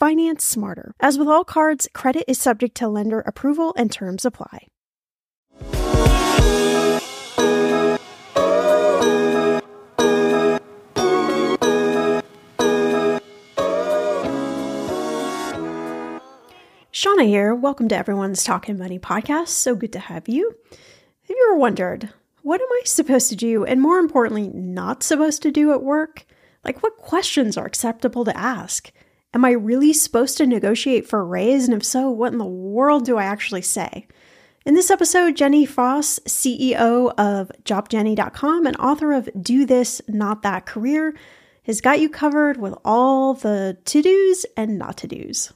Finance smarter. As with all cards, credit is subject to lender approval and terms apply. Shannah here. Welcome to Everyone's Talking Money podcast. So good to have you. Have you ever wondered, what am I supposed to do, and more importantly, not supposed to do at work? Like, what questions are acceptable to ask? Am I really supposed to negotiate for a raise? And if so, what in the world do I actually say? In this episode, Jenny Foss, CEO of JobJenny.com and author of Do This, Not That Career, has got you covered with all the to dos and not to dos.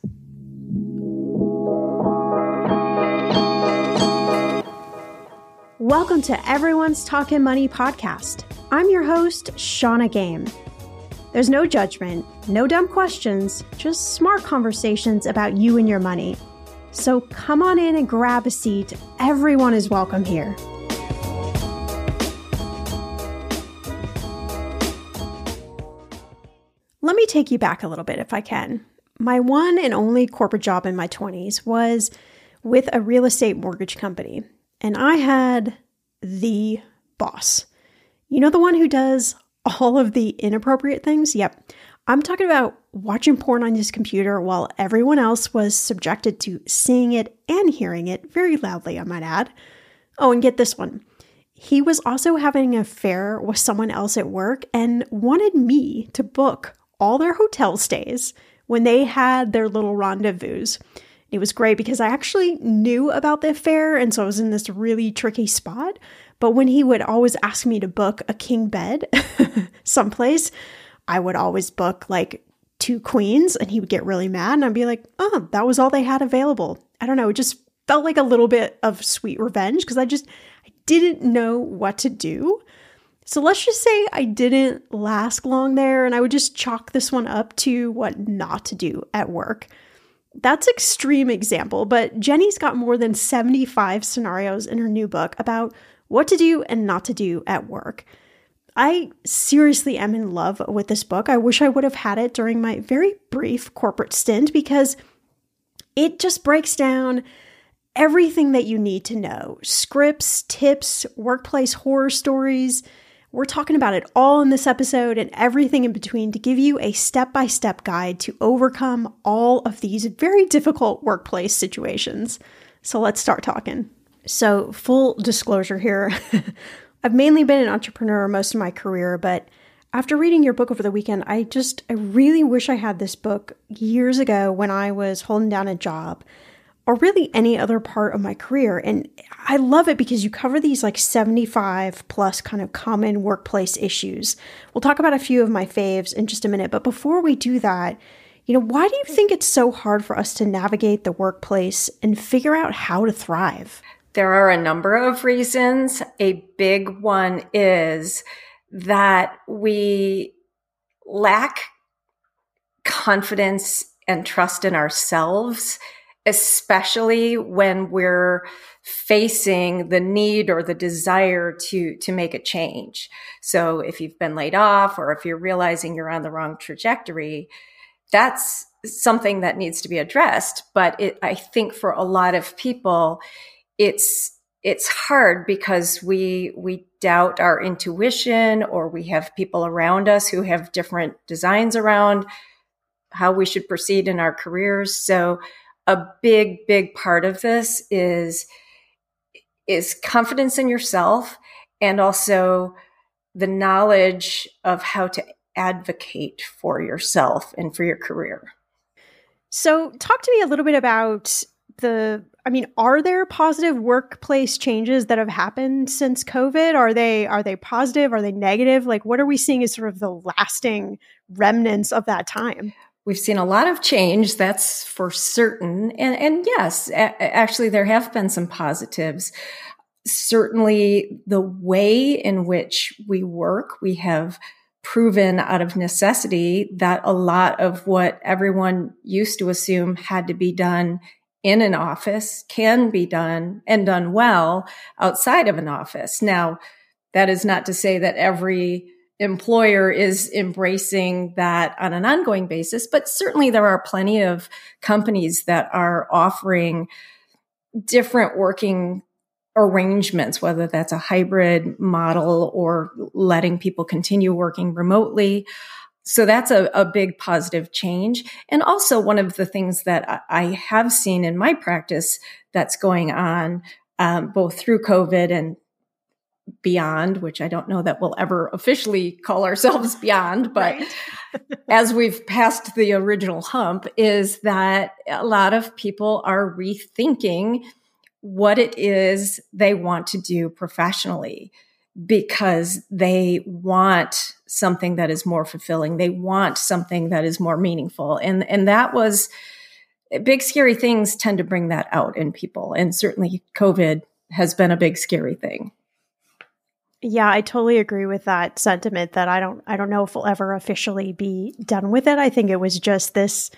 Welcome to Everyone's Talking Money podcast. I'm your host, Shannah Game. There's no judgment, no dumb questions, just smart conversations about you and your money. So come on in and grab a seat. Everyone is welcome here. Let me take you back a little bit if I can. My one and only corporate job in my 20s was with a real estate mortgage company, and I had the boss. You know, the one who does all of the inappropriate things? Yep. I'm talking about watching porn on his computer while everyone else was subjected to seeing it and hearing it very loudly, I might add. Oh, and get this one. He was also having an affair with someone else at work and wanted me to book all their hotel stays when they had their little rendezvous. It was great because I actually knew about the affair, and so I was in this really tricky spot. But when he would always ask me to book a king bed someplace, I would always book like two queens and he would get really mad and I'd be like, "Oh, that was all they had available." I don't know, it just felt like a little bit of sweet revenge because I just I didn't know what to do. So let's just say I didn't last long there and I would just chalk this one up to what not to do at work. That's extreme example, but Jenny's got more than 75 scenarios in her new book about what to do and not to do at work. I seriously am in love with this book. I wish I would have had it during my very brief corporate stint because it just breaks down everything that you need to know scripts, tips, workplace horror stories. We're talking about it all in this episode and everything in between to give you a step by step guide to overcome all of these very difficult workplace situations. So let's start talking. So, full disclosure here I've mainly been an entrepreneur most of my career, but after reading your book over the weekend, I just, I really wish I had this book years ago when I was holding down a job or really any other part of my career. And I love it because you cover these like 75 plus kind of common workplace issues. We'll talk about a few of my faves in just a minute. But before we do that, you know, why do you think it's so hard for us to navigate the workplace and figure out how to thrive? There are a number of reasons. A big one is that we lack confidence and trust in ourselves especially when we're facing the need or the desire to to make a change. So if you've been laid off or if you're realizing you're on the wrong trajectory, that's something that needs to be addressed, but it, I think for a lot of people it's it's hard because we we doubt our intuition or we have people around us who have different designs around how we should proceed in our careers. So a big, big part of this is, is confidence in yourself and also the knowledge of how to advocate for yourself and for your career. So, talk to me a little bit about the I mean, are there positive workplace changes that have happened since COVID? Are they are they positive? Are they negative? Like what are we seeing as sort of the lasting remnants of that time? We've seen a lot of change, that's for certain. And, and yes, a- actually, there have been some positives. Certainly, the way in which we work, we have proven out of necessity that a lot of what everyone used to assume had to be done in an office can be done and done well outside of an office. Now, that is not to say that every employer is embracing that on an ongoing basis. But certainly there are plenty of companies that are offering different working arrangements, whether that's a hybrid model or letting people continue working remotely. So that's a, a big positive change. And also one of the things that I have seen in my practice that's going on, um, both through COVID and beyond, which I don't know that we'll ever officially call ourselves beyond, but as we've passed the original hump, is that a lot of people are rethinking what it is they want to do professionally because they want something that is more fulfilling. They want something that is more meaningful. And, and that was big, scary things tend to bring that out in people. And certainly COVID has been a big, scary thing. Yeah, I totally agree with that sentiment that I don't I don't know if we'll ever officially be done with it. I think it was just this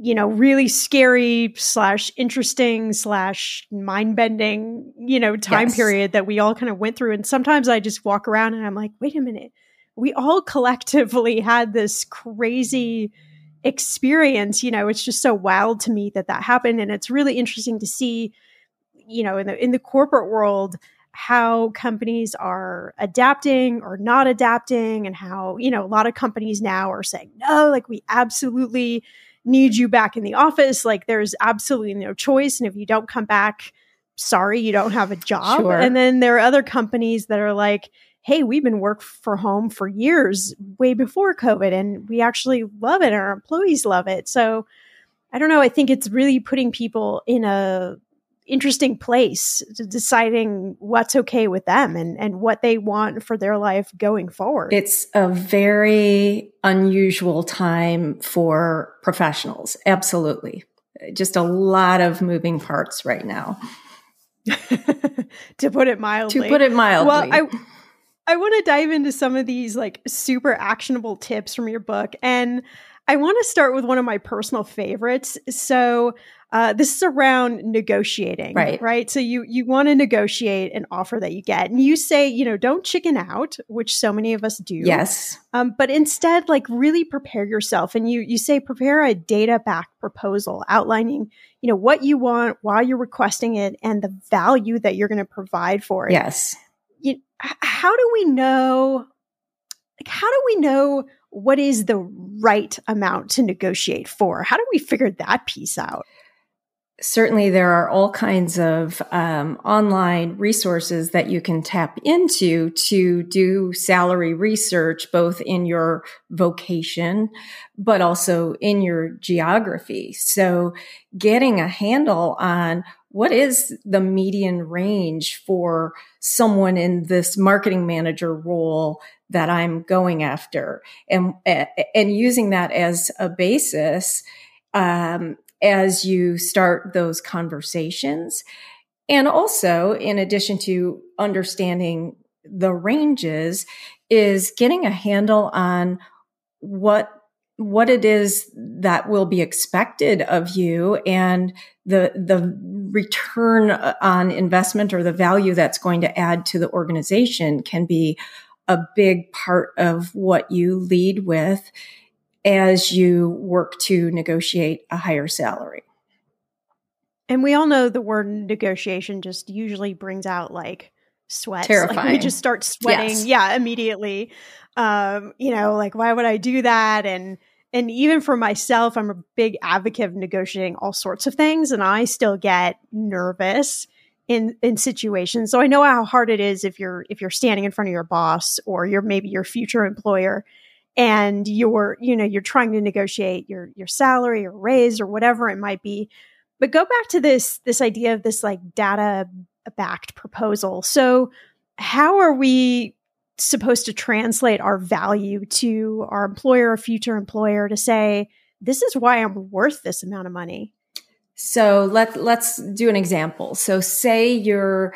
you know, really scary slash interesting slash mind bending, you know, time yes. period that we all kind of went through. And sometimes I just walk around and I'm like, wait a minute, we all collectively had this crazy experience. You know, it's just so wild to me that that happened. And it's really interesting to see, you know, in the in the corporate world how companies are adapting or not adapting and how, you know, a lot of companies now are saying, no, like we absolutely need you back in the office. Like there's absolutely no choice. And if you don't come back, sorry, you don't have a job. Sure. And then there are other companies that are like, hey, we've been work for home for years, way before COVID, and we actually love it. Our employees love it. So I don't know. I think it's really putting people in a interesting place to deciding what's okay with them and, and what they want for their life going forward. It's a very unusual time for professionals. Absolutely. Just a lot of moving parts right now. to put it mildly. To put it mildly. Well, I I want to dive into some of these like super actionable tips from your book and I want to start with one of my personal favorites. So, Uh, this is around negotiating, right? Right. So you you want to negotiate an offer that you get, and you say, you know, don't chicken out, which so many of us do. Yes. Um, but instead, like really prepare yourself, and you you say prepare a data backed proposal outlining, you know, what you want while you're requesting it, and the value that you're going to provide for it. Yes. You, how do we know? Like, how do we know what is the right amount to negotiate for? How do we figure that piece out? Certainly there are all kinds of um, online resources that you can tap into to do salary research, both in your vocation, but also in your geography. So getting a handle on what is the median range for someone in this marketing manager role that I'm going after and, and using that as a basis um, as you start those conversations. And also, in addition to understanding the ranges, is getting a handle on what what it is that will be expected of you and the the return on investment or the value that's going to add to the organization can be a big part of what you lead with as you work to negotiate a higher salary. And we all know the word negotiation just usually brings out like sweat. Terrifying. Like we just start sweating. Yes. Yeah, immediately. Um, you know, like why would I do that? And and even for myself, I'm a big advocate of negotiating all sorts of things, and I still get nervous in in situations. So I know how hard it is if you're if you're standing in front of your boss or you're maybe your future employer and you're you know you're trying to negotiate your your salary or raise or whatever it might be. But go back to this this idea of this like data backed proposal. So how are we supposed to translate our value to our employer or future employer to say this is why i'm worth this amount of money so let let's do an example. So say you're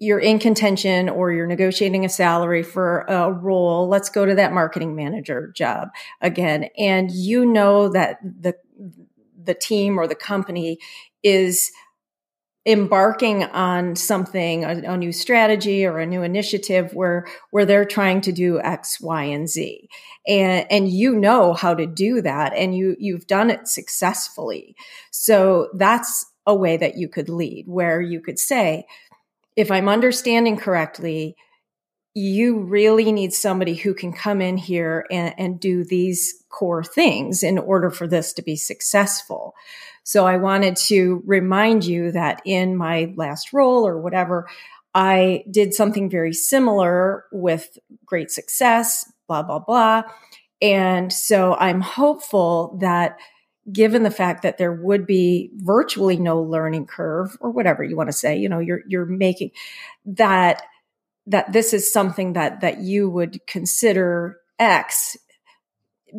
you're in contention or you're negotiating a salary for a role, let's go to that marketing manager job again. And you know that the, the team or the company is embarking on something, a, a, new strategy or a new initiative where, where they're trying to do X, Y, and Z. And, and you know how to do that and you, you've done it successfully. So that's a way that you could lead where you could say, if I'm understanding correctly, you really need somebody who can come in here and, and, do these core things in order for this to be successful. So I wanted to remind you that in my last role or whatever, I did something very similar with great success, blah, blah, blah. And so I'm hopeful that given the fact that there would be virtually no learning curve or whatever you want to say, you know, you're, you're making that, that this is something that, that you would consider X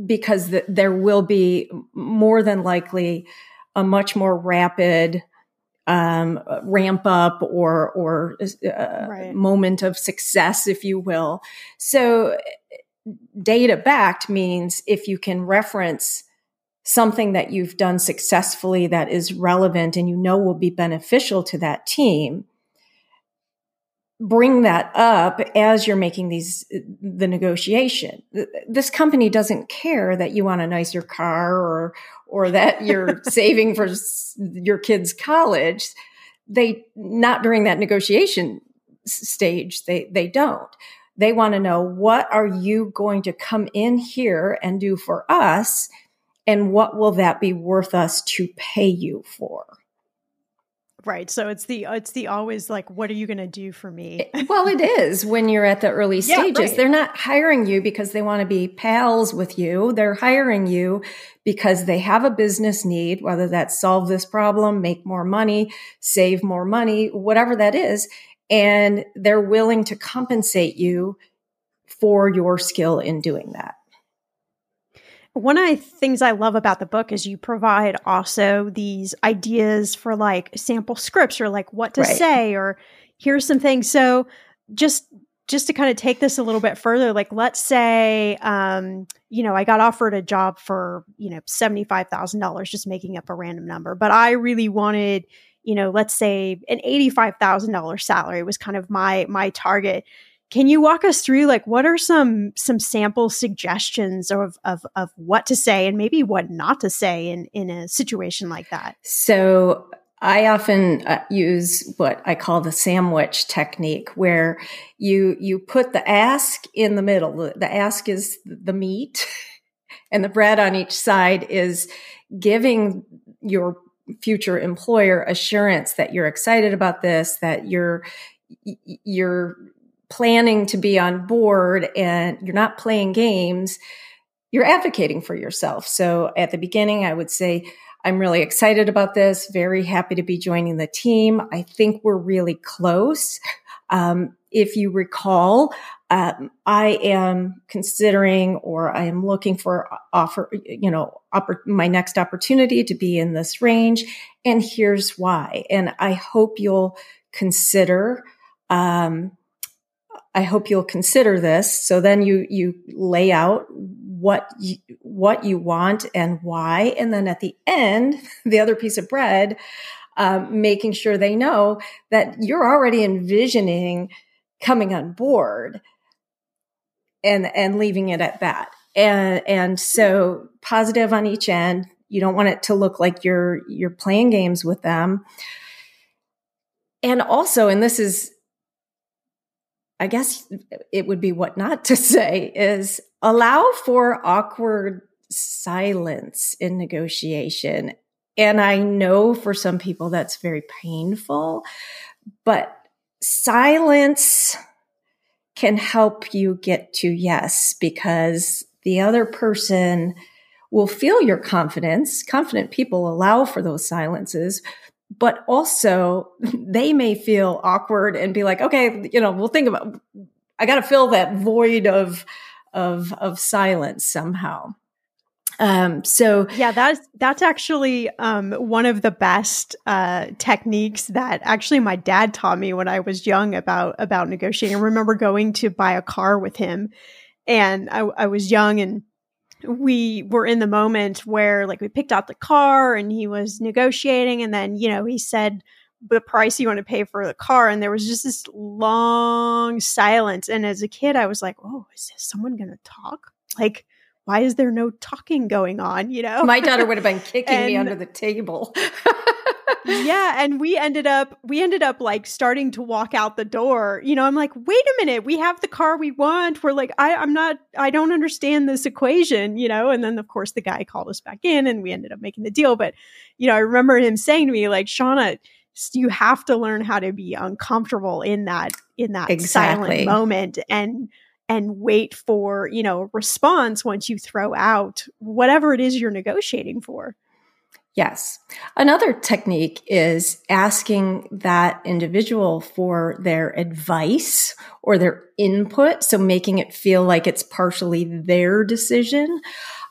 because the, there will be more than likely a much more rapid um, ramp up or or uh, right. moment of success, if you will. So, data backed means if you can reference something that you've done successfully that is relevant and you know will be beneficial to that team bring that up as you're making these the negotiation. This company doesn't care that you want a nicer car or or that you're saving for your kids college. They not during that negotiation stage they they don't. They want to know what are you going to come in here and do for us and what will that be worth us to pay you for? Right. So it's the it's the always like what are you going to do for me? Well it is when you're at the early stages yeah, right. they're not hiring you because they want to be pals with you. They're hiring you because they have a business need whether that's solve this problem make more money save more money whatever that is. And they're willing to compensate you for your skill in doing that one of the things I love about the book is you provide also these ideas for like sample scripts or like what to right. say or here's some things. So just just to kind of take this a little bit further, like let's say, um, you know, I got offered a job for, you know, $75,000, just making up a random number, but I really wanted, you know, let's say an $85,000 salary was kind of my, my target. Can you walk us through like what are some some sample suggestions of of of what to say and maybe what not to say in in a situation like that? So I often uh, use what I call the sandwich technique, where you you put the ask in the middle. The, the ask is the meat, and the bread on each side is giving your future employer assurance that you're excited about this, that you're you're planning to be on board, and you're not playing games. You're advocating for yourself. So at the beginning, I would say I'm really excited about this, very happy to be joining the team. I think we're really close. Um, if you recall, um, I am considering or I am looking for offer, you know, oppor- my next opportunity to be in this range. And here's why. And I hope you'll consider, um, I hope you'll consider this. So then you, you lay out what you, what you want and why. And then at the end, the other piece of bread, um, making sure they know that you're already envisioning coming on board and, and leaving it at that. And, and so positive on each end. You don't want it to look like you're, you're playing games with them. And also, and this is, I guess it would be what not to say is allow for awkward silence in negotiation. And I know for some people that's very painful, but silence can help you get to yes because the other person will feel your confidence. Confident people allow for those silences, but also they may feel awkward and be like, okay, you know, we'll think about, I got to fill that void of, of, of silence somehow. Um, so yeah, that's that's actually um, one of the best uh, techniques that actually my dad taught me when I was young about about negotiating. I remember going to buy a car with him, and I, I was young and we were in the moment where like we picked out the car and he was negotiating and then you know he said the price you want to pay for the car and there was just this long silence. And as a kid i was like oh is this someone gonna talk? Like why is there no talking going on you know? My daughter would have been kicking and, me under the table. Yeah and we ended up we ended up like starting to walk out the door. You know i'm like wait a minute we have the car we want. We're like i i'm not i don't understand this equation you know? And then of course the guy called us back in and we ended up making the deal. But you know i remember him saying to me like shannah you have to learn how to be uncomfortable in that in that exactly. silent moment. And and wait for you know response once you throw out whatever it is you're negotiating for Yes. Another technique is asking that individual for their advice or their input. So making it feel like it's partially their decision.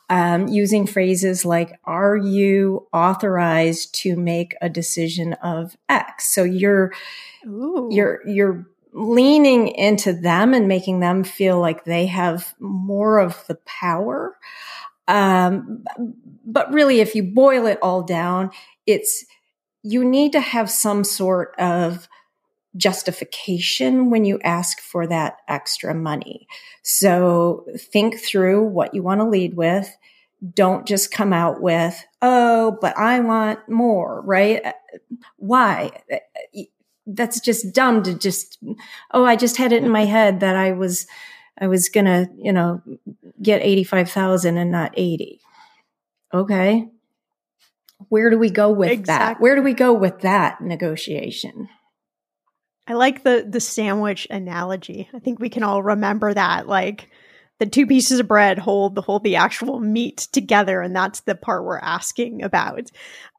Um, using phrases like, are you authorized to make a decision of X? So you're, Ooh. you're, you're leaning into them and making them feel like they have more of the power. Um, but really, if you boil it all down, it's you need to have some sort of justification when you ask for that extra money. So think through what you want to lead with. Don't just come out with, oh, but I want more, right? Uh, why? Uh, uh, That's just dumb to just, oh, I just had it in my head that I was I was to, you know, get 85,000 and not 80. Okay. Where do we go with exactly. that? Where do we go with that negotiation? I like the the sandwich analogy. I think we can all remember that like the two pieces of bread hold the hold the actual meat together and that's the part we're asking about.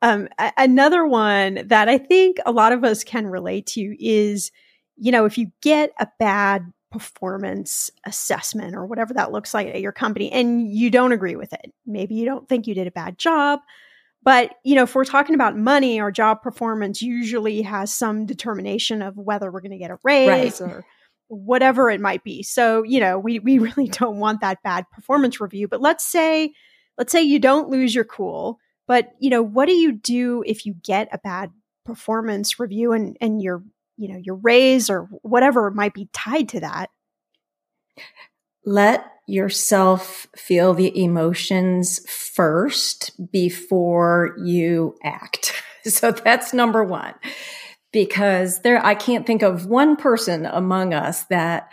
Um, a- another one that I think a lot of us can relate to is you know, if you get a bad performance assessment or whatever that looks like at your company and you don't agree with it. Maybe you don't think you did a bad job. But, you know, if we're talking about money, our job performance usually has some determination of whether we're going to get a raise right. or whatever it might be. So, you know, we, we really don't want that bad performance review. But let's say, let's say you don't lose your cool, but you know, what do you do if you get a bad performance review and, and your, you know, your raise or whatever might be tied to that? Let yourself feel the emotions first before you act. So that's number one because there, I can't think of one person among us that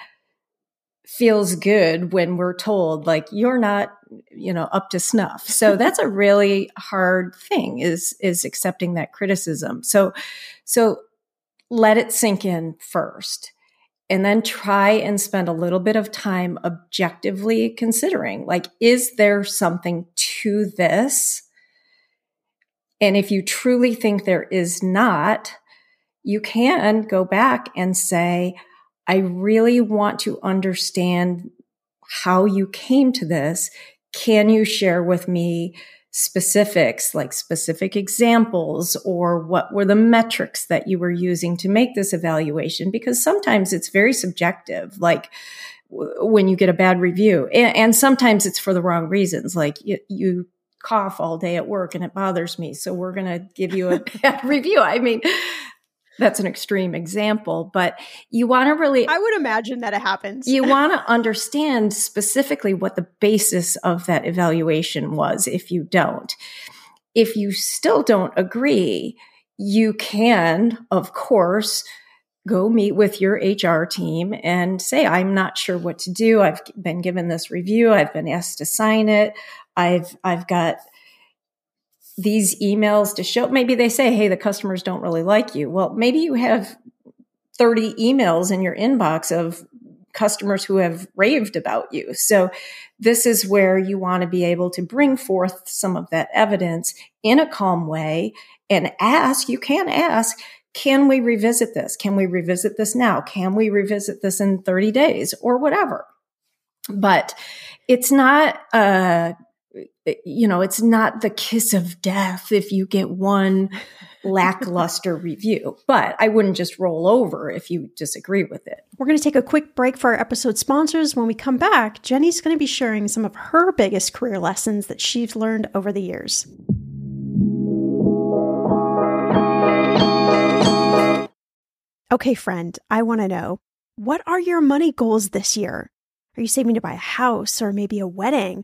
feels good when we're told like you're not you know up to snuff. So that's a really hard thing is is accepting that criticism. So so let it sink in first and then try and spend a little bit of time objectively considering like is there something to this? And if you truly think there is not you can go back and say, I really want to understand how you came to this. Can you share with me specifics, like specific examples, or what were the metrics that you were using to make this evaluation? Because sometimes it's very subjective, like when you get a bad review, and, and sometimes it's for the wrong reasons, like you, you cough all day at work and it bothers me. So we're going to give you a bad review. I mean, that's an extreme example, but you want to really I would imagine that it happens. you want to understand specifically what the basis of that evaluation was if you don't. If you still don't agree, you can, of course, go meet with your HR team and say, I'm not sure what to do. I've been given this review. I've been asked to sign it. I've, I've got these emails to show maybe they say hey the customers don't really like you. Well maybe you have 30 emails in your inbox of customers who have raved about you. So this is where you want to be able to bring forth some of that evidence in a calm way and ask you can ask can we revisit this? Can we revisit this now? Can we revisit this in 30 days? or whatever. But it's not uh you know, it's not the kiss of death if you get one lackluster review, but I wouldn't just roll over if you disagree with it. We're going to take a quick break for our episode sponsors. When we come back, Jenny's going to be sharing some of her biggest career lessons that she's learned over the years. Okay, friend, I want to know what are your money goals this year? Are you saving to buy a house or maybe a wedding?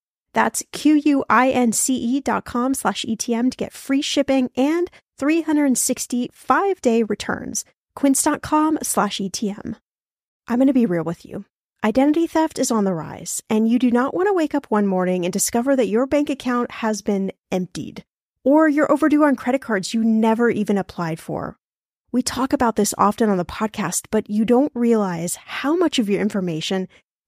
That's Q-U-I-N-C-E dot com slash ETM to get free shipping and 365 day returns. Quince.com slash ETM. I'm going to be real with you. Identity theft is on the rise, and you do not want to wake up one morning and discover that your bank account has been emptied or you're overdue on credit cards you never even applied for. We talk about this often on the podcast, but you don't realize how much of your information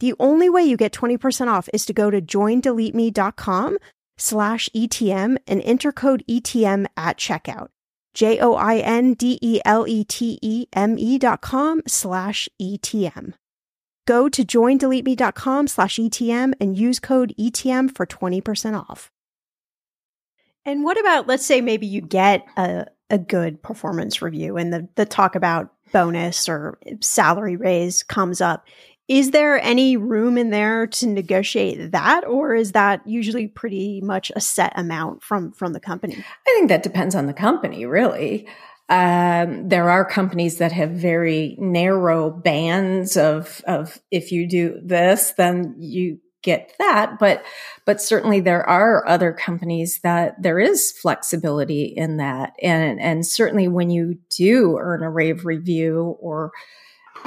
The only way you get 20% off is to go to joindeleteme.com slash ETM and enter code ETM at checkout. J-O-I-N-D-E-L-E-T-E-M-E dot com slash ETM. Go to joindeleteme.com slash ETM and use code ETM for 20% off. And what about, let's say maybe you get a, a good performance review and the, the talk about bonus or salary raise comes up. Is there any room in there to negotiate that, or is that usually pretty much a set amount from from the company? I think that depends on the company, really. Um, there are companies that have very narrow bands of of if you do this, then you get that but but certainly there are other companies that there is flexibility in that and and certainly when you do earn a rave review or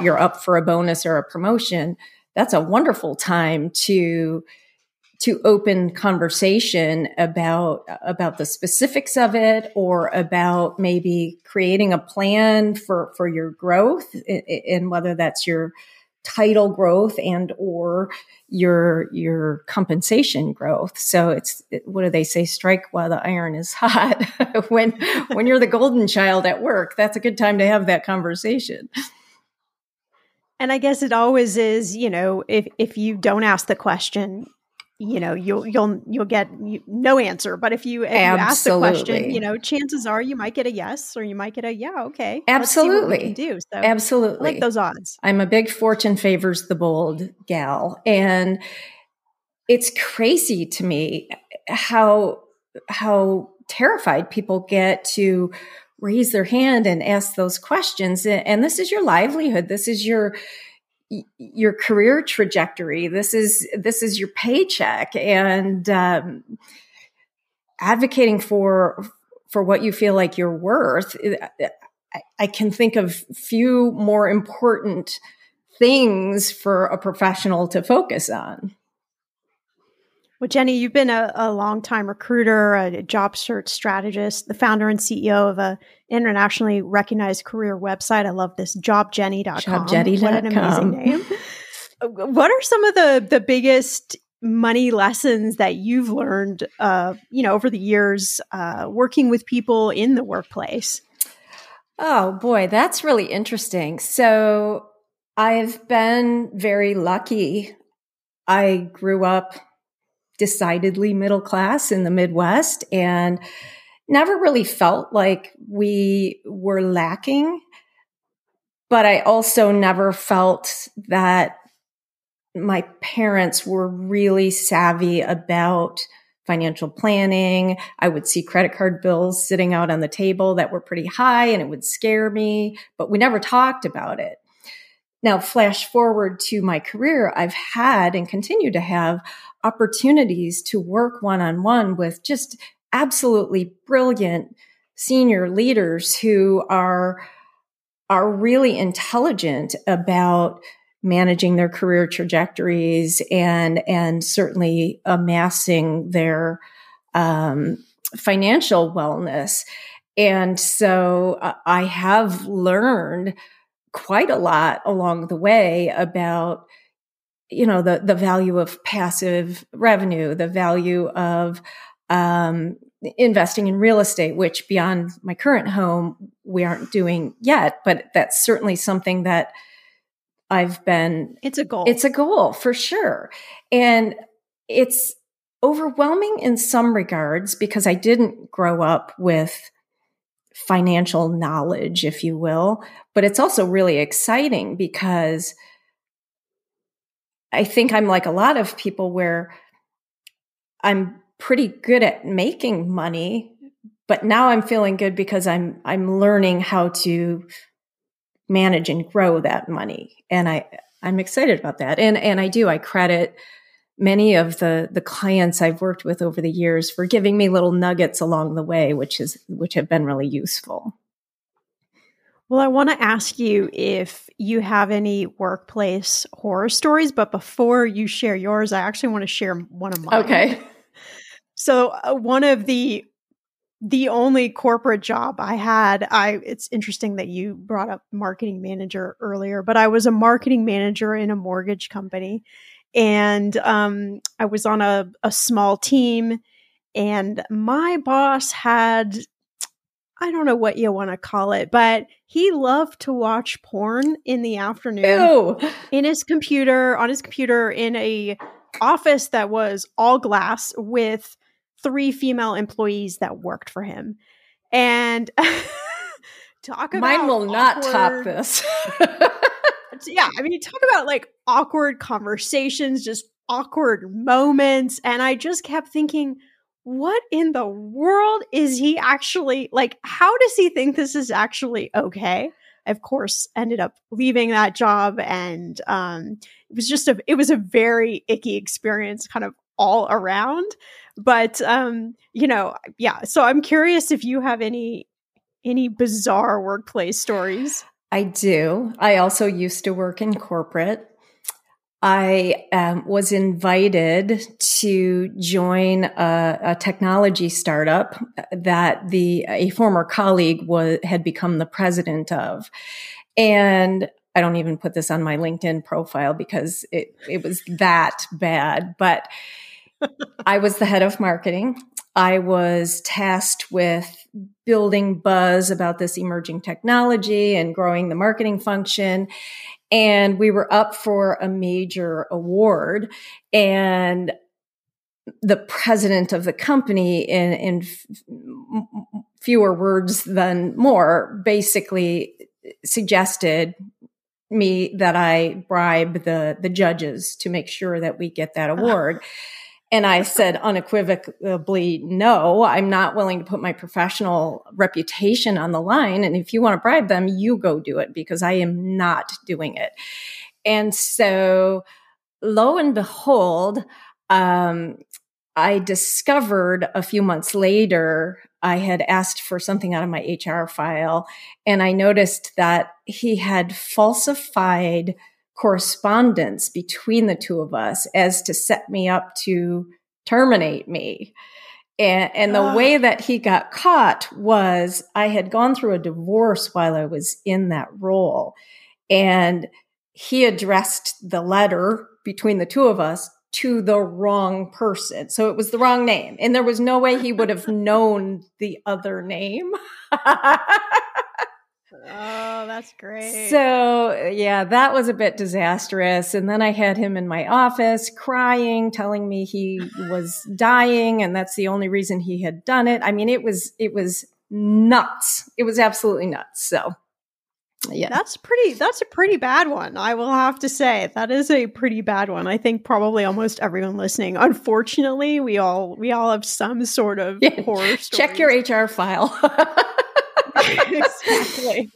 you're up for a bonus or a promotion that's a wonderful time to to open conversation about about the specifics of it or about maybe creating a plan for for your growth and whether that's your title growth and or your your compensation growth. So it's what do they say? Strike while the iron is hot. When when you're the golden child at work that's a good time to have that conversation and i guess it always is you know if if you don't ask the question you know you'll you'll you'll get no answer. But if you, if you ask the question you know chances are you might get a yes or you might get a yeah okay absolutely. do. So absolutely. I like those odds. I'm a big fortune favors the bold gal. And it's crazy to me how how terrified people get to raise their hand and ask those questions and this is your livelihood this is your your career trajectory. This is this is your paycheck, and um, advocating for for what you feel like you're worth. I, I can think of few more important things for a professional to focus on. Well, Jenny, you've been a, a long-time recruiter, a job search strategist, the founder and CEO of a internationally recognized career website. I love this, jobjenny.com. Jobjenny.com. What an amazing name. what are some of the, the biggest money lessons that you've learned, uh, you know, over the years uh, working with people in the workplace? Oh boy, that's really interesting. So I've been very lucky. I grew up decidedly middle class in the Midwest and never really felt like we were lacking. But I also never felt that my parents were really savvy about financial planning. I would see credit card bills sitting out on the table that were pretty high and it would scare me, but we never talked about it. Now, flash forward to my career, I've had and continue to have opportunities to work one on one with just absolutely brilliant senior leaders who are, are really intelligent about managing their career trajectories and, and certainly amassing their, um, financial wellness. And so uh, I have learned quite a lot along the way about you know the the value of passive revenue the value of um, investing in real estate which beyond my current home we aren't doing yet but that's certainly something that i've been it's a goal. It's a goal for sure. And it's overwhelming in some regards because i didn't grow up with financial knowledge, if you will. But it's also really exciting because I think I'm like a lot of people where I'm pretty good at making money, but now I'm feeling good because I'm I'm learning how to manage and grow that money. And I I'm excited about that. And and I do I credit many of the the clients I've worked with over the years for giving me little nuggets along the way, which is which have been really useful. Well, I want to ask you if you have any workplace horror stories, but before you share yours, I actually want to share one of mine. Okay. So, uh, one of the the only corporate job I had, I it's interesting that you brought up marketing manager earlier, but I was a marketing manager in a mortgage company and um, I was on a, a small team, and my boss had I don't know what you want to call it, but he loved to watch porn in the afternoon Ew. in his computer, on his computer in a office that was all glass with three female employees that worked for him. And talk about Mine will awkward, not top this. yeah, I mean, talk about like awkward conversations, just awkward moments. And I just kept thinking, what in the world is he actually like? How does he think this is actually okay? I, of course, ended up leaving that job, and um, it was just a it was a very icky experience, kind of all around. But um, you know, yeah. So I'm curious if you have any any bizarre workplace stories. I do. I also used to work in corporate. I um, was invited to join a, a, technology startup that the a former colleague was had become the president of, and I don't even put this on my LinkedIn profile because it it was that bad. But I was the head of marketing. I was tasked with building buzz about this emerging technology and growing the marketing function. And we were up for a major award. And the president of the company, in, in f- fewer words than more, basically suggested me that I bribe the the judges to make sure that we get that uh-huh. award. And I said unequivocally, no, I'm not willing to put my professional reputation on the line. And if you want to bribe them, you go do it because I am not doing it. And so lo and behold, um, I discovered a few months later, I had asked for something out of my HR file, and I noticed that he had falsified correspondence between the two of us as to set me up to terminate me. And, and the oh. way that he got caught was I had gone through a divorce while I was in that role. And he addressed the letter between the two of us to the wrong person. So it was the wrong name. And there was no way he would have known the other name. Oh, that's great. So, yeah, that was a bit disastrous. And then I had him in my office crying, telling me he was dying and that's the only reason he had done it. I mean, it was it was nuts. It was absolutely nuts. So, yeah. That's pretty that's a pretty bad one. I will have to say. That is a pretty bad one. I think probably almost everyone listening. Unfortunately, we all we all have some sort of yeah. horror story. Check your HR file. exactly.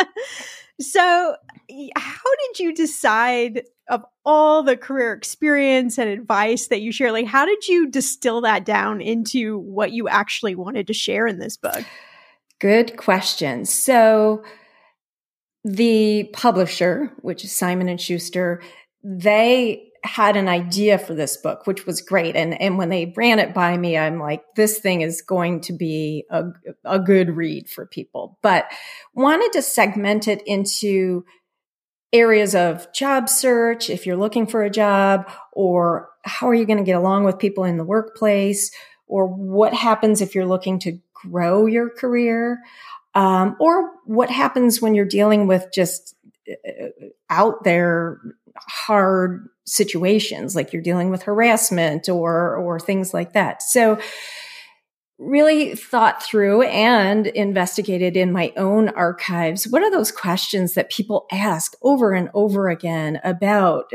so, how did you decide of all the career experience and advice that you share? Like, how did you distill that down into what you actually wanted to share in this book? Good question. So, the publisher, which is Simon and Schuster, they had an idea for this book, which was great. And, and when they ran it by me, I'm like, this thing is going to be a, a good read for people, but wanted to segment it into areas of job search. If you're looking for a job or how are you going to get along with people in the workplace or what happens if you're looking to grow your career? Um, or what happens when you're dealing with just uh, out there hard situations like you're dealing with harassment or or things like that. So really thought through and investigated in my own archives what are those questions that people ask over and over again about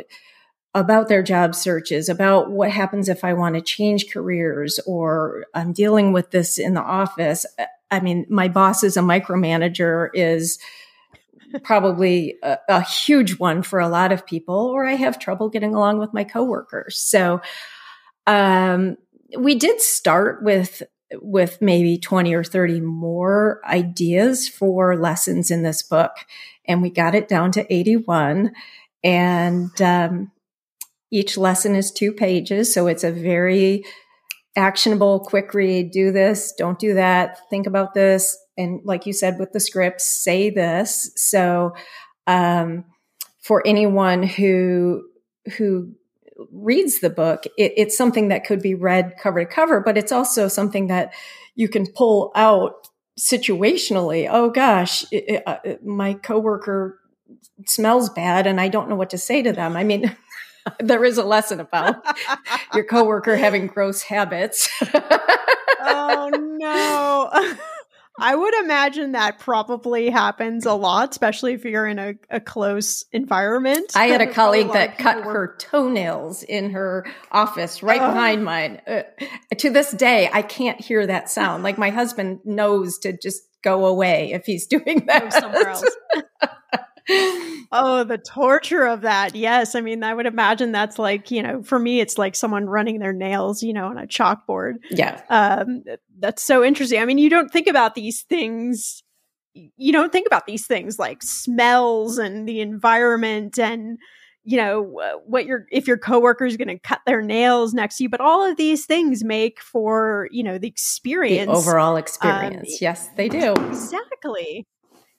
about their job searches about what happens if i want to change careers or i'm dealing with this in the office? I mean my boss is a micromanager is probably a, a, huge one for a lot of people, or I have trouble getting along with my coworkers. So, um, we did start with with maybe 20 or 30 more ideas for lessons in this book and we got it down to 81 and um, each lesson is two pages so it's a very actionable quick read do this don't do that think about this and like you said with the scripts, say this. So, um, for anyone who who reads the book, it, it's something that could be read cover to cover, but it's also something that you can pull out situationally. Oh gosh, it, it, uh, my coworker smells bad, and I don't know what to say to them. I mean. there is a lesson about your coworker having gross habits. oh no. I would imagine that probably happens a lot, especially if you're in a, a close environment. I had a colleague a that cut were... her toenails in her office right oh. behind mine. Uh, to this day, I can't hear that sound. Like my husband knows to just go away if he's doing that. Go somewhere else. oh, the torture of that. Yes. I mean, I would imagine that's like, you know, for me, it's like someone running their nails, you know, on a chalkboard. Yeah. Um, that's so interesting. I mean, you don't think about these things. You don't think about these things like smells and the environment and, you know, what your, if your coworker is going to cut their nails next to you, but all of these things make for, you know, the experience. The overall experience. Um, yes, they do. Exactly.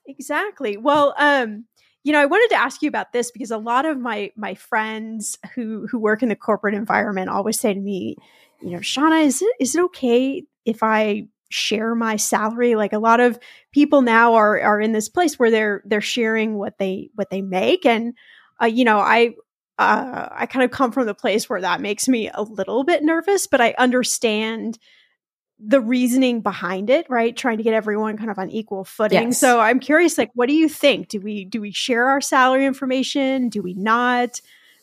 Exactly. Well, um, you know, I wanted to ask you about this because a lot of my my friends who who work in the corporate environment always say to me, you know, Shannah, is it is it okay if I share my salary? Like a lot of people now are are in this place where they're they're sharing what they what they make, and uh, you know, I uh, I kind of come from the place where that makes me a little bit nervous, but I understand the reasoning behind it, right? Trying to get everyone kind of on equal footing. Yes. So I'm curious, like, what do you think? Do we do we share our salary information? Do we not?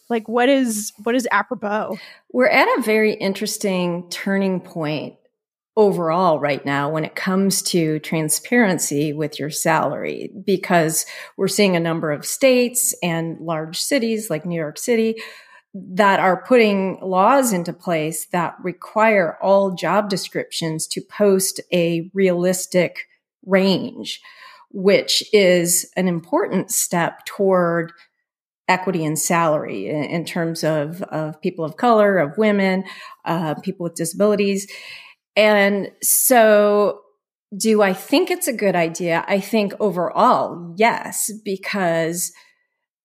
Like, what is what is apropos? We're at a very interesting turning point overall right now when it comes to transparency with your salary because we're seeing a number of states and large cities like New York City that are putting laws into place that require all job descriptions to post a realistic range, which is an important step toward equity in salary in, in terms of, of people of color, of women, uh, people with disabilities. And so do I think it's a good idea? I think overall, yes, because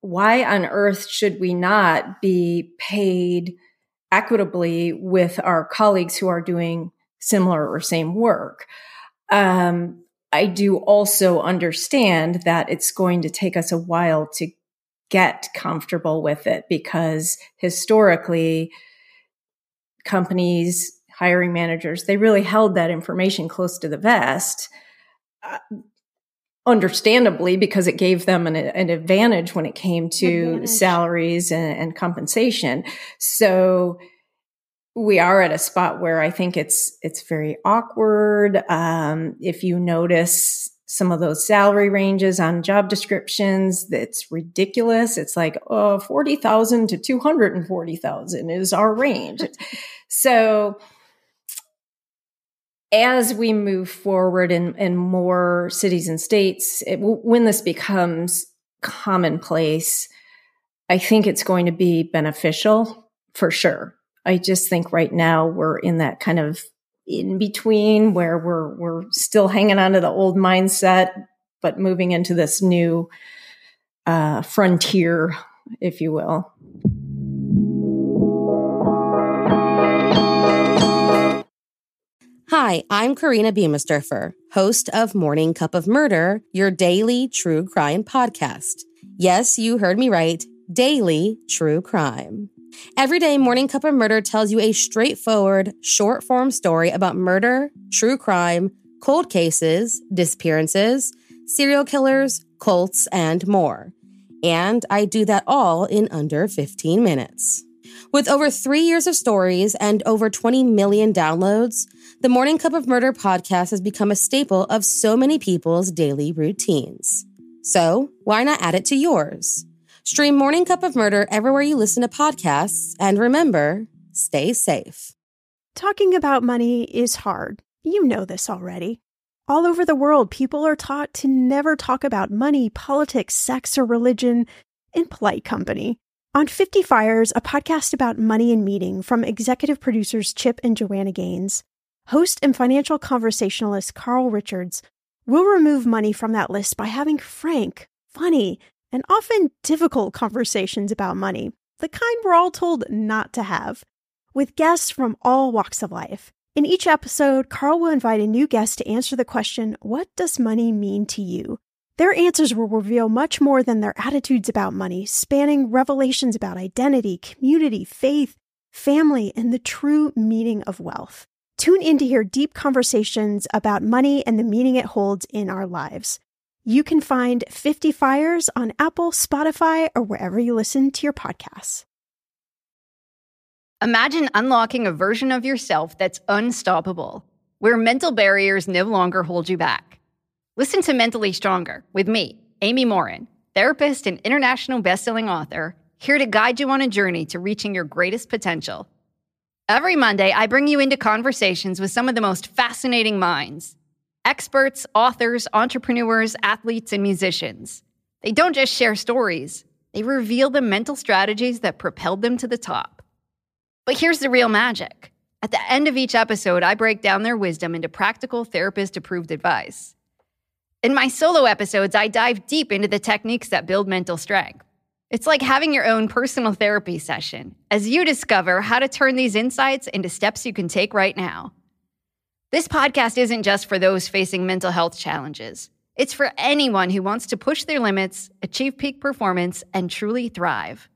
why on earth should we not be paid equitably with our colleagues who are doing similar or same work? Um, I do also understand that it's going to take us a while to get comfortable with it because historically, companies, hiring managers, they really held that information close to the vest. Uh, understandably because it gave them an, an advantage when it came to advantage. salaries and, and, compensation. So we are at a spot where i think it's it's very awkward. Um, if you notice some of those salary ranges on job descriptions that's ridiculous. It's like oh 40,000 to 240,000 is our range. So as we move forward in, in more cities and states, it, when this becomes commonplace, I think it's going to be beneficial for sure. I just think right now we're in that kind of in between where we're we're still hanging on to the old mindset, but moving into this new uh, frontier, if you will. Hi, I'm Korina Biemesderfer, host of Morning Cup of Murder, your daily true crime podcast. Yes, you heard me right. Daily true crime. Every day, Morning Cup of Murder tells you a straightforward, short form story about murder, true crime, cold cases, disappearances, serial killers, cults, and more. And I do that all in under 15 minutes. With over three years of stories and over 20 million downloads, the Morning Cup of Murder podcast has become a staple of so many people's daily routines. So, why not add it to yours? Stream Morning Cup of Murder everywhere you listen to podcasts, and remember, stay safe. Talking about money is hard. You know this already. All over the world, people are taught to never talk about money, politics, sex, or religion in polite company. On 50 Fires, a podcast about money and meeting from executive producers Chip and Joanna Gaines, Host and financial conversationalist Carl Richards will remove money from that list by having frank, funny, and often difficult conversations about money, the kind we're all told not to have, with guests from all walks of life. In each episode, Carl will invite a new guest to answer the question, What does money mean to you? Their answers will reveal much more than their attitudes about money, spanning revelations about identity, community, faith, family, and the true meaning of wealth. Tune in to hear deep conversations about money and the meaning it holds in our lives. You can find 50 Fires on Apple, Spotify, or wherever you listen to your podcasts. Imagine unlocking a version of yourself that's unstoppable, where mental barriers no longer hold you back. Listen to Mentally Stronger with me, Amy Morin, therapist and international bestselling author, here to guide you on a journey to reaching your greatest potential. Every Monday, I bring you into conversations with some of the most fascinating minds experts, authors, entrepreneurs, athletes, and musicians. They don't just share stories, they reveal the mental strategies that propelled them to the top. But here's the real magic. At the end of each episode, I break down their wisdom into practical therapist approved advice. In my solo episodes, I dive deep into the techniques that build mental strength. It's like having your own personal therapy session as you discover how to turn these insights into steps you can take right now. This podcast isn't just for those facing mental health challenges. It's for anyone who wants to push their limits, achieve peak performance, and truly thrive.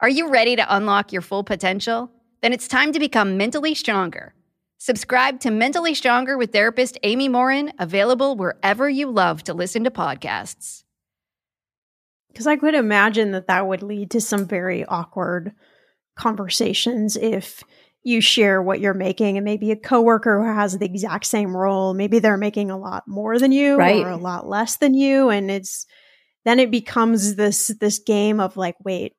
Are you ready to unlock your full potential? Then it's time to become mentally stronger. Subscribe to Mentally Stronger with therapist Amy Morin, available wherever you love to listen to podcasts. Because I could imagine that that would lead to some very awkward conversations if you share what you're making and maybe a coworker who has the exact same role maybe they're making a lot more than you Right. or a lot less than you and it's then it becomes this this game of like wait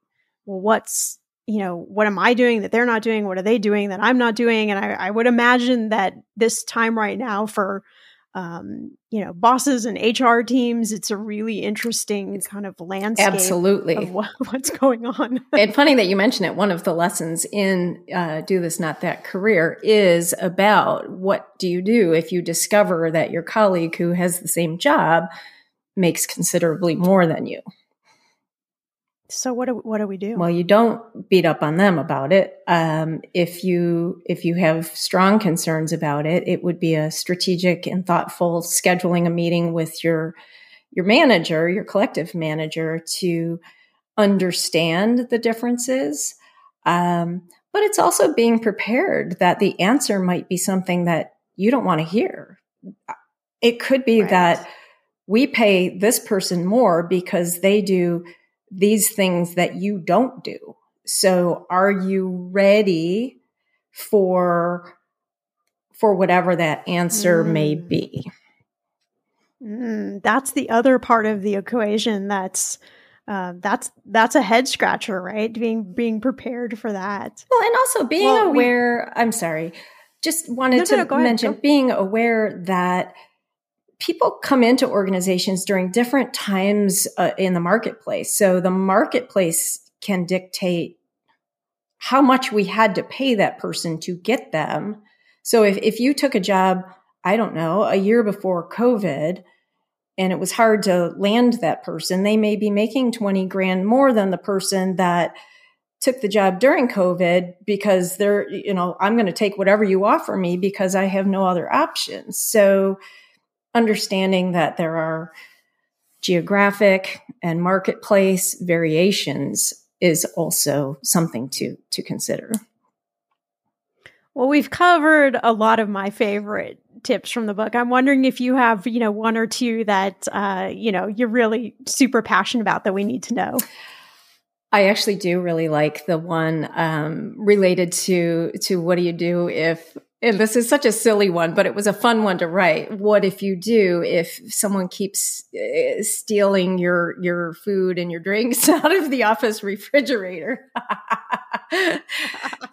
well what's you know what am i doing that they're not doing what are they doing that i'm not doing and i, I would imagine that this time right now for um, you know bosses and hr teams it's a really interesting kind of landscape Absolutely. of what, what's going on and funny that you mention it. One of the lessons in uh, Do This Not That career is about what do you do if you discover that your colleague who has the same job makes considerably more than you. So what do, what do we do Well, you don't beat up on them about it. Um, if you if you have strong concerns about it, it would be a strategic and thoughtful scheduling a meeting with your your manager, your collective manager, to understand the differences. Um, but it's also being prepared that the answer might be something that you don't want to hear. It could be Right. that we pay this person more because they do these things that you don't do. So are you ready for for whatever that answer may Mm. be? Mm, that's the other part of the equation. That's uh, that's that's a head scratcher, right? Being being prepared for that. Well, and also being Well, we- aware, I'm sorry. Just wanted No, no, to no, ahead, mention go. being aware that people come into organizations during different times uh, in the marketplace. So the marketplace can dictate how much we had to pay that person to get them. So if, if you took a job, I don't know, a year before COVID, and it was hard to land that person, they may be making 20 grand more than the person that took the job during COVID because they're, you know, I'm going to take whatever you offer me because I have no other options. So understanding that there are geographic and marketplace variations is also something to to consider. Well, we've covered a lot of my favorite tips from the book. I'm wondering if you have, you know, one or two that uh, you know, you're really super passionate about that we need to know. I actually do really like the one um, related to to what do you do if and this is such a silly one, but it was a fun one to write. What if you do if someone keeps uh, stealing your your food and your drinks out of the office refrigerator?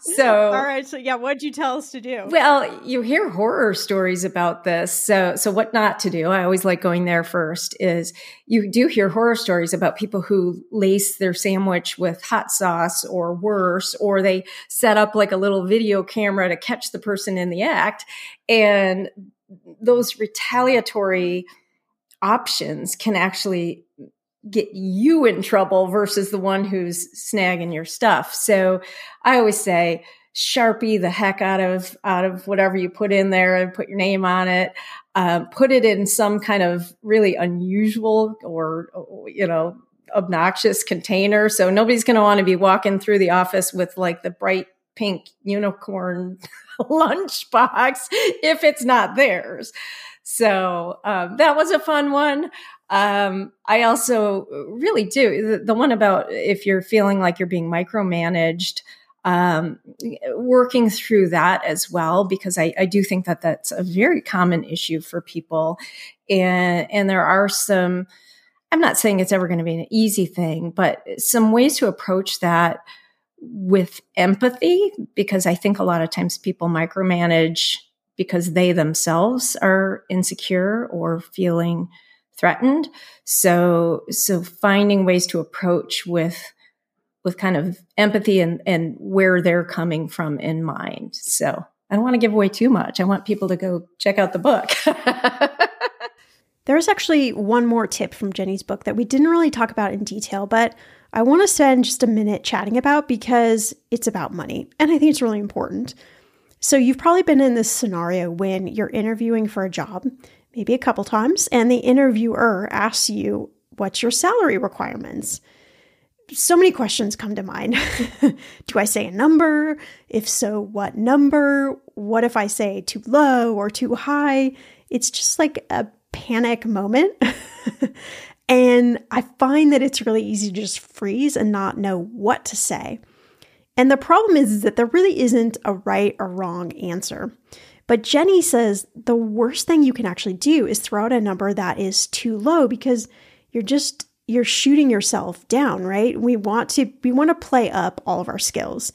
so all right, so yeah, what'd you tell us to do? well, you hear horror stories about this. So, so what not to do? I always like going there first. Is you do hear horror stories about people who lace their sandwich with hot sauce or worse, or they set up like a little video camera to catch the person in the act, and those retaliatory options can actually get you in trouble versus the one who's snagging your stuff. So I always say sharpie the heck out of out of whatever you put in there and put your name on it. Um, put it in some kind of really unusual or you know obnoxious container. So nobody's going to want to be walking through the office with like the bright pink unicorn lunchbox if it's not theirs. So um, that was a fun one. Um, I also really do the, the one about if you're feeling like you're being micromanaged, um, working through that as well, because I, I do think that that's a very common issue for people. And, and there are some, I'm not saying it's ever going to be an easy thing, but some ways to approach that with empathy, because I think a lot of times people micromanage because they themselves are insecure or feeling threatened. So, so finding ways to approach with, with kind of empathy and, and where they're coming from in mind. So I don't want to give away too much. I want people to go check out the book. There's actually one more tip from Jenny's book that we didn't really talk about in detail, but I want to spend just a minute chatting about because it's about money and I think it's really important. So, you've probably been in this scenario when you're interviewing for a job, maybe a couple times, and the interviewer asks you, What's your salary requirements? So many questions come to mind. Do I say a number? If so, what number? What if I say too low or too high? It's just like a panic moment. and I find that it's really easy to just freeze and not know what to say. And the problem is, is that there really isn't a right or wrong answer. But Jenny says the worst thing you can actually do is throw out a number that is too low because you're just you're shooting yourself down, right? We want to we want to play up all of our skills.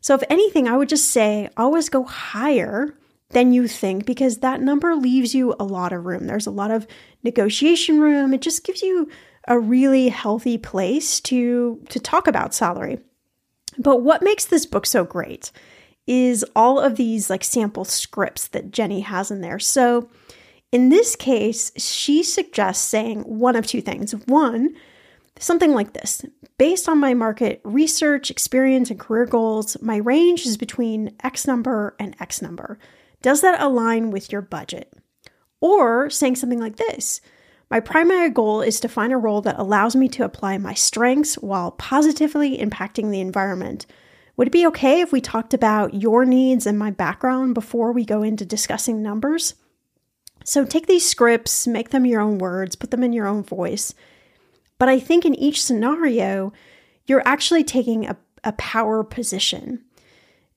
So if anything, I would just say always go higher than you think because that number leaves you a lot of room. There's a lot of negotiation room. It just gives you a really healthy place to to talk about salary. But what makes this book so great is all of these like sample scripts that Jenny has in there. So in this case, she suggests saying one of two things. One, something like this Based on my market research, experience, and career goals, my range is between X number and X number. Does that align with your budget? Or saying something like this My primary goal is to find a role that allows me to apply my strengths while positively impacting the environment. Would it be okay if we talked about your needs and my background before we go into discussing numbers? So take these scripts, make them your own words, put them in your own voice. But I think in each scenario, you're actually taking a, a power position.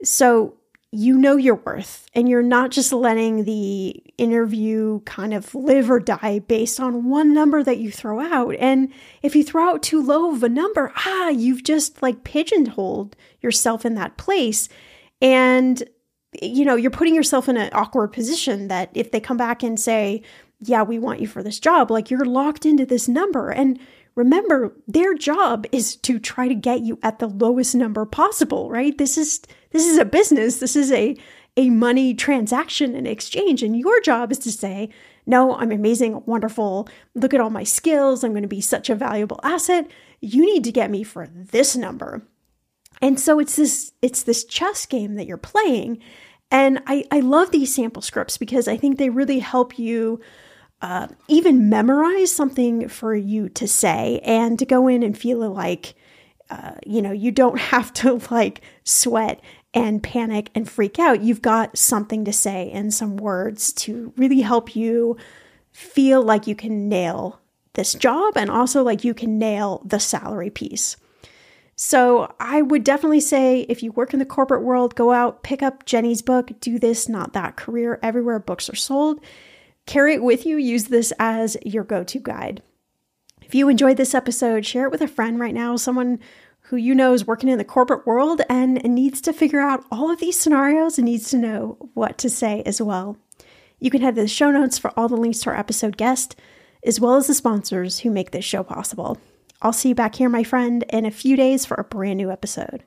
So you know your worth and you're not just letting the interview kind of live or die based on one number that you throw out. And if you throw out too low of a number, ah, you've just like pigeonholed yourself in that place. And you know, you're putting yourself in an awkward position that if they come back and say, yeah, we want you for this job, like you're locked into this number. And remember, their job is to try to get you at the lowest number possible, right? This is this is a business. This is a a money transaction and exchange. And your job is to say, no, I'm amazing, wonderful. Look at all my skills. I'm going to be such a valuable asset. You need to get me for this number. And so it's this it's this chess game that you're playing. And I, I love these sample scripts because I think they really help you uh, even memorize something for you to say and to go in and feel like, uh, you know, you don't have to like sweat and panic and freak out. You've got something to say and some words to really help you feel like you can nail this job and also like you can nail the salary piece. So I would definitely say if you work in the corporate world, go out, pick up Jenny's book, Do This, Not That Career, everywhere books are sold. Carry it with you, use this as your go to guide. If you enjoyed this episode, share it with a friend right now, someone who you know is working in the corporate world and needs to figure out all of these scenarios and needs to know what to say as well. You can head to the show notes for all the links to our episode guest, as well as the sponsors who make this show possible. I'll see you back here, my friend, in a few days for a brand new episode.